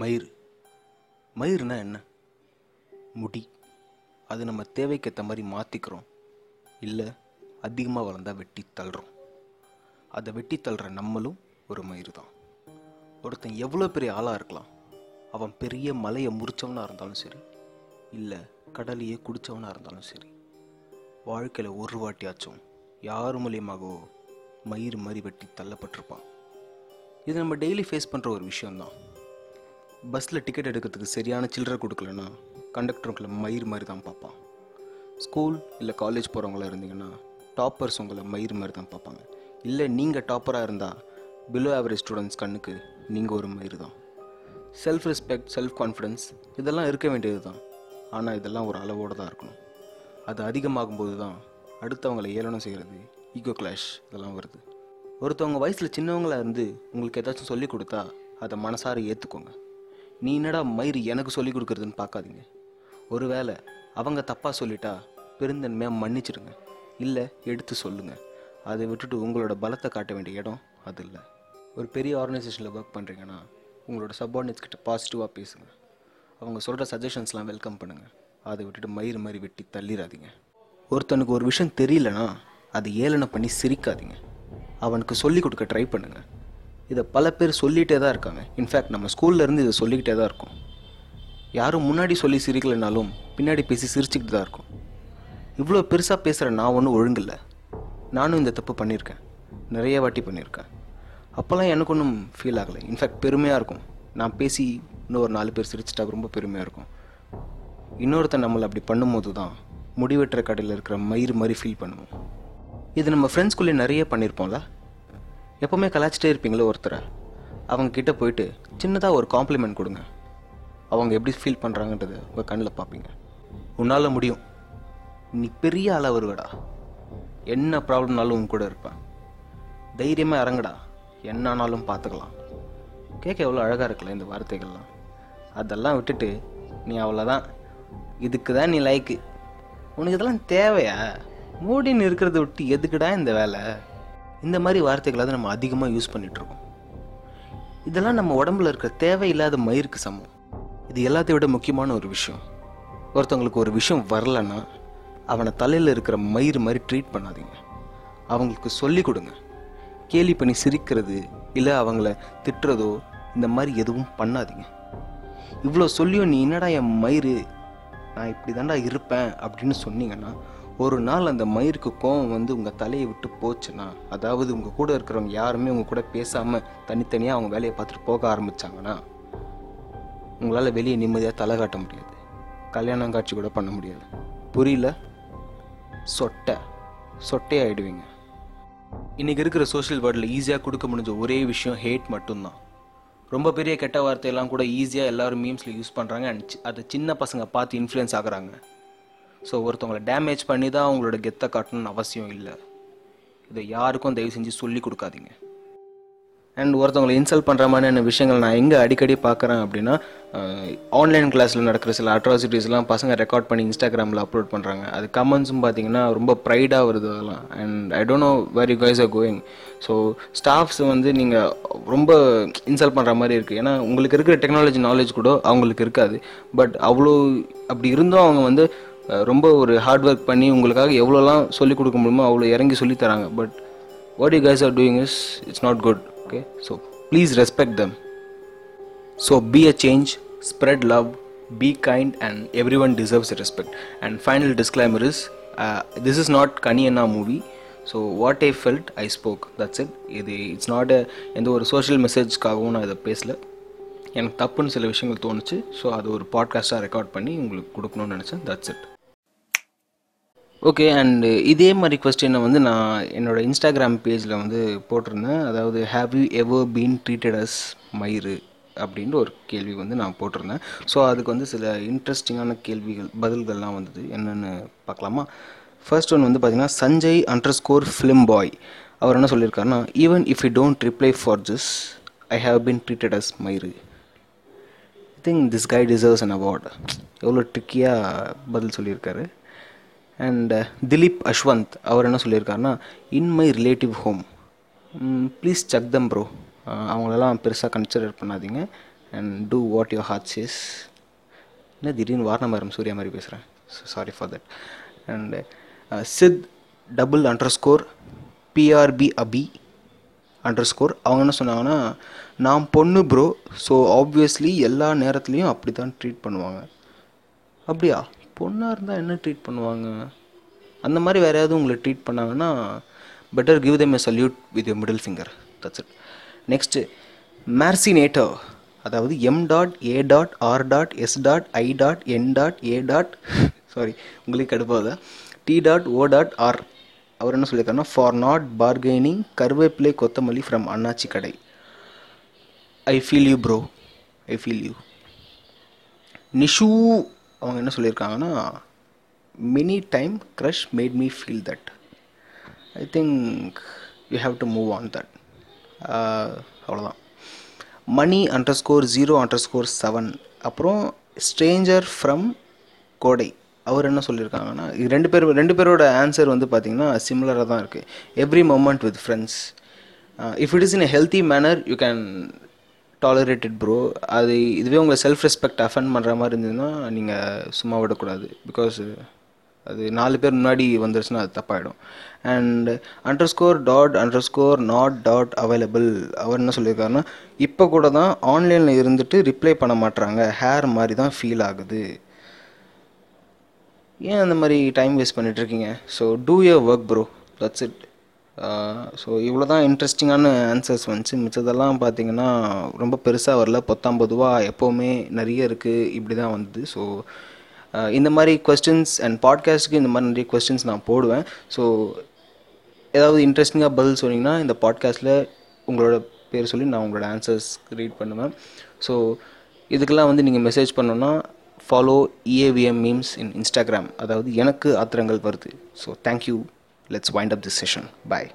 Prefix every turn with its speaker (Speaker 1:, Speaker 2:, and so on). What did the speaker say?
Speaker 1: மயிர் மயிர்னா என்ன? முடி. அது நம்ம தேவைக்கேற்ற மாதிரி மாற்றிக்கிறோம் இல்லை அதிகமாக வளர்ந்தால் வெட்டி தள்ளுறோம். அதை வெட்டி தள்ளுற நம்மளும் ஒரு மயிர் தான் ஒருத்தன் எவ்வளோ பெரிய ஆளாக இருக்கலாம். அவன் பெரிய மலையை முறிச்சவனாக இருந்தாலும் சரி இல்லை கடலையே குடித்தவனாக இருந்தாலும் சரி வாழ்க்கையில் ஒரு வாட்டியாச்சும் யார் மூலியமாகவோ மயிர் மாதிரி வெட்டி தள்ளப்பட்டிருப்பான். இது நம்ம டெய்லி ஃபேஸ் பண்ணுற ஒரு விஷயம்தான். பஸ்ஸில் டிக்கெட் எடுக்கிறதுக்கு சரியான சில்லறை கொடுக்கலன்னா கண்டக்டருங்களை மயிர் மாதிரி தான் பார்ப்பான். ஸ்கூல் இல்லை காலேஜ் போகிறவங்களா இருந்தீங்கன்னா டாப்பர்ஸ் உங்களை மயிர் மாதிரி தான் பார்ப்பாங்க. இல்லை நீங்கள் டாப்பராக இருந்தால் பிலோ ஆவரேஜ் ஸ்டூடெண்ட்ஸ் கண்ணுக்கு நீங்கள் ஒரு மயிர் தான். செல்ஃப் ரெஸ்பெக்ட் செல்ஃப் கான்ஃபிடென்ஸ் இதெல்லாம் இருக்க வேண்டியது தான். ஆனால் இதெல்லாம் ஒரு அளவோடு தான் இருக்கணும். அது அதிகமாகும்போது தான் அடுத்தவங்களை ஏளனம் செய்கிறது ஈகோ கிளாஷ் இதெல்லாம் வருது. ஒருத்தவங்க வயசில் சின்னவங்களா இருந்து உங்களுக்கு ஏதாச்சும் சொல்லி கொடுத்தா அதை மனசார ஏற்றுக்கோங்க நீ என்னடா மயிறு எனக்கு சொல்லி கொடுக்குறதுன்னு பார்க்காதீங்க. ஒருவேளை அவங்க தப்பாக சொல்லிட்டா பெருந்தன்மையாக மன்னிச்சிடுங்க இல்லை எடுத்து சொல்லுங்கள் அதை விட்டுட்டு உங்களோட பலத்தை காட்ட வேண்டிய இடம் அது இல்லை. ஒரு பெரிய ஆர்கனைசேஷனில் ஒர்க் பண்ணுறீங்கன்னா உங்களோட சப்பார்டினேட்ஸ் கிட்ட பாசிட்டிவாக பேசுங்க. அவங்க சொல்கிற சஜஷன்ஸ்லாம் வெல்கம் பண்ணுங்கள் அதை விட்டுட்டு மயிறு மாதிரி வெட்டி தள்ளிடாதீங்க ஒருத்தனுக்கு ஒரு விஷயம் தெரியலனா அதை ஏளனை பண்ணி சிரிக்காதீங்க. அவனுக்கு சொல்லிக் கொடுக்க ட்ரை பண்ணுங்கள் இதை பல பேர் சொல்லிகிட்டே தான் இருக்காங்க. இன்ஃபேக்ட் நம்ம ஸ்கூல்லேருந்து இதை சொல்லிக்கிட்டே தான் இருக்கோம். யாரும் முன்னாடி சொல்லி சிரிக்கலைனாலும் பின்னாடி பேசி சிரிச்சுக்கிட்டு தான் இருக்கும். இவ்வளோ பெருசாக பேசுகிற நான் ஒன்றும் ஒழுங்கில்ல. நானும் இந்த தப்பு பண்ணியிருக்கேன். நிறைய வாட்டி பண்ணியிருக்கேன். அப்போல்லாம் எனக்கு ஒன்றும் ஃபீல் ஆகலை. இன்ஃபேக்ட் பெருமையாக இருக்கும். நான் பேசி இன்னும் ஒரு நாலு பேர் சிரிச்சிட்டா ரொம்ப பெருமையாக இருக்கும். இன்னொருத்தன் நம்மளை அப்படி பண்ணும்போது தான் முடிவெட்டுற கடையில் இருக்கிற மயிறு மாதிரி ஃபீல் பண்ணுவோம். இது நம்ம ஃப்ரெண்ட்ஸ்குள்ளே நிறைய பண்ணியிருப்போம்ல. எப்போவுமே கலாச்சிட்டே இருப்பீங்களோ ஒருத்தரை. அவங்கக்கிட்ட போயிட்டு சின்னதாக ஒரு காம்ப்ளிமெண்ட் கொடுங்க. அவங்க எப்படி ஃபீல் பண்ணுறாங்கன்றது உங்கள் கண்ணில் பார்ப்பீங்க. உன்னால் முடியும். நீ பெரிய ஆளாக வருவடா. என்ன ப்ராப்ளம்னாலும் உன் கூட இருப்பேன் தைரியமாக இறங்குடா. என்னானாலும் பார்த்துக்கலாம். கேட்க எவ்வளோ அழகாக இருக்குல்ல இந்த வார்த்தைகள்லாம். அதெல்லாம் விட்டுட்டு நீ அவ்வளோதான் இதுக்கு தான் நீ லைக்கு உனக்கு இதெல்லாம் தேவையா? மூடின்னு இருக்கிறத விட்டு எதுக்குடா இந்த வேலை? இந்த மாதிரி வார்த்தைகளை தான் நம்ம அதிகமாக யூஸ் பண்ணிகிட்ருக்கோம் இதெல்லாம் நம்ம உடம்புல இருக்கிற தேவையில்லாத மயிருக்கு சமம். இது எல்லாத்தையும் விட முக்கியமான ஒரு விஷயம். ஒருத்தவங்களுக்கு ஒரு விஷயம் வரலன்னா அவனை தலையில் இருக்கிற மயிறு மாதிரி ட்ரீட் பண்ணாதீங்க. அவங்களுக்கு சொல்லி கொடுங்க. கேலி பண்ணி சிரிக்கிறது இல்லை அவங்கள திட்டுறதோ இந்த மாதிரி எதுவும் பண்ணாதீங்க. இவ்வளோ சொல்லியும் நீ என்னடா என் மயிறு? நான் இப்படி தாண்டா இருப்பேன் அப்படின்னு சொன்னீங்கன்னா ஒரு நாள் அந்த மயிருக்கு கோவம் வந்து உங்கள் தலையை விட்டு போச்சுன்னா அதாவது உங்கள் கூட இருக்கிறவங்க யாருமே உங்கள் கூட பேசாமல் தனித்தனியாக அவங்க வேலையை பார்த்துட்டு போக ஆரம்பித்தாங்கன்னா உங்களால் வெளியே நிம்மதியாக தலை காட்ட முடியாது. கல்யாணம் காட்சி கூட பண்ண முடியாது. புரியல? சொட்டை. சொட்டே இன்றைக்கி இருக்கிற சோஷியல் வேர்ல்டில் ஈஸியாக கொடுக்க முடிஞ்ச ஒரே விஷயம் ஹேட் மட்டும்தான். ரொம்ப பெரிய கெட்ட வார்த்தையெல்லாம் கூட ஈஸியாக எல்லாரும் மீம்ஸில் யூஸ் பண்ணுறாங்க அண்ட் அதை சின்ன பசங்க பார்த்து இன்ஃப்ளூயன்ஸ் ஆகுறாங்க. ஸோ ஒருத்தவங்களை டேமேஜ் பண்ணி தான் அவங்களோட கெத்தை காட்டணும்னு அவசியம் இல்லை. இதை யாருக்கும் தயவு செஞ்சு சொல்லி கொடுக்காதீங்க. அண்ட் ஒருத்தவங்களை இன்சல்ட் பண்ணுற மாதிரியான விஷயங்கள் நான் எங்கே அடிக்கடி பார்க்குறேன் அப்படின்னா ஆன்லைன் கிளாஸில் நடக்கிற சில அட்ராசிட்டிஸ்லாம் பசங்க ரெக்கார்ட் பண்ணி இன்ஸ்டாகிராமில் அப்லோட் பண்ணுறாங்க அது கமெண்ட்ஸும் பார்த்தீங்கன்னா ரொம்ப ப்ரைடாக வருது அதெல்லாம். And I don't know where you guys are going so staffs வந்து நீங்கள் ரொம்ப இன்சல்ட் பண்ணுற மாதிரி இருக்குது ஏன்னா உங்களுக்கு இருக்கிற டெக்னாலஜி நாலேஜ் கூட அவங்களுக்கு இருக்காது. பட் அவ்வளோ அப்படி இருந்தும் அவங்க வந்து ரொம்ப ஒரு ஹார்ட் ஒர்க் பண்ணி உங்களுக்காக எவ்வளோலாம் சொல்லிக் கொடுக்க முடியுமோ அவ்வளோ இறங்கி சொல்லித் தராங்க. But what you guys are doing is it's not good okay so please respect them. So be a change spread love be kind and every one deserves respect and final is this is not not kaniana movie so what I felt I spoke that's it இது it's not எந்த ஒரு social மெசேஜ்க்காகவும் நான் இதை பேசல. எனக்கு தப்புன்னு சில விஷயங்கள் தோணுச்சு. ஸோ அது ஒரு பாட்காஸ்ட்டாக ரெக்கார்ட் பண்ணி உங்களுக்கு கொடுக்கணும்னு நினச்சேன். தட்ஸ் இட் ஓகே அண்டு இதே மாதிரி கொஸ்டினை வந்து நான் என்னோட இன்ஸ்டாகிராம் பேஜில் வந்து போட்டிருந்தேன். அதாவது have you ever been treated as மயிறு? அப்படின்ற ஒரு கேள்வி வந்து நான் போட்டிருந்தேன். ஸோ அதுக்கு வந்து சில இன்ட்ரெஸ்டிங்கான கேள்விகள் பதில்கள்லாம் வந்தது. என்னென்னு பார்க்கலாமா? ஃபர்ஸ்ட் ஒன் வந்து பார்த்தீங்கன்னா Sanjay underscore film boy அவர் என்ன சொல்லியிருக்காருன்னா even if you don't reply for this I have been treated as மயிறு. I think this guy deserves an award எவ்வளோ ட்ரிக்கியாக பதில் சொல்லியிருக்காரு. அண்ட் திலீப் அஷ்வந்த் அவர் என்ன சொல்லியிருக்காருன்னா in my relative home please check them bro அவங்களெல்லாம் பெருசாக கன்சிடர் பண்ணாதீங்க. And do what your heart says என்ன திடீர்னு வாரணமரம் சூர்யா மாதிரி பேசுகிறேன் sorry for that and Sid double underscore PRP Abhi underscore அவங்க என்ன சொன்னாங்கன்னா நான் பொண்ணு ப்ரோ ஸோ ஆப்வியஸ்லி எல்லா நேரத்துலையும் அப்படி தான் ட்ரீட் பண்ணுவாங்க. அப்படியா? பொண்ணாக இருந்தால் என்ன ட்ரீட் பண்ணுவாங்க? அந்த மாதிரி வேறு ஏதாவது உங்களை ட்ரீட் பண்ணாங்கன்னா better give them a salute with you middle finger that's it next மேர்சினேட்டோ அதாவது M dot A dot R dot S dot I dot N dot A dot sorry உங்களுக்கு கடுப்பாத T dot O dot R அவர் என்ன சொல்லியிருக்காருன்னா for not bargaining கருவேப்பிலை கொத்தமல்லி from அண்ணாச்சி கடை. I feel you bro I feel you Nishu அவங்க என்ன சொல்லியிருக்காங்கன்னா many time crush made me feel that I think you have to move on that அவ்வளோதான் Mani underscore zero underscore seven அப்புறம் stranger from Kodai. அவர் என்ன சொல்லியிருக்காங்கன்னா இது ரெண்டு பேர் ரெண்டு பேரோட ஆன்சர் வந்து பார்த்தீங்கன்னா சிமிலராக தான் இருக்குது every moment with friends if it is in a healthy manner you can tolerated bro அது இதுவே உங்கள் செல்ஃப் ரெஸ்பெக்ட் அஃபெண்ட் பண்ணுற மாதிரி இருந்ததுன்னா நீங்கள் சும்மா விடக்கூடாது. பிகாஸ் அது நாலு பேர் முன்னாடி வந்துருச்சுன்னா அது தப்பாயிடும். And underscore dot underscore not dot available அவர் என்ன சொல்லியிருக்காருன்னா இப்போ கூட தான் ஆன்லைனில் இருந்துட்டு ரிப்ளை பண்ண மாட்றாங்க. ஹேர் மாதிரி தான் ஃபீல் ஆகுது. ஏன் அந்த மாதிரி டைம் வேஸ்ட் பண்ணிகிட்ருக்கீங்க so do your work bro that's it so இவ்வளோ தான் இன்ட்ரெஸ்டிங்கான ஆன்சர்ஸ் வந்துச்சு. மிச்சதெல்லாம் பார்த்தீங்கன்னா ரொம்ப பெருசாக வரல. பத்தொம்பதுவா எப்போவுமே நிறைய இருக்குது இப்படி தான் வந்தது ஸோ இந்த மாதிரி கொஸ்டின்ஸ் அண்ட் பாட்காஸ்ட்டுக்கு இந்த மாதிரி நிறைய கொஸ்டின்ஸ் நான் போடுவேன். ஸோ ஏதாவது இன்ட்ரெஸ்டிங்காக பதில் சொன்னீங்கன்னா இந்த பாட்காஸ்ட்டில் உங்களோட பேர் சொல்லி நான் உங்களோட ஆன்சர்ஸ் ரீட் பண்ணுவேன். ஸோ இதுக்கெல்லாம் வந்து நீங்கள் மெசேஜ் பண்ணோன்னா follow EAVM memes in Instagram அதாவது எனக்கு ஆத்திரங்கள் வருது. So thank you let's wind up this session bye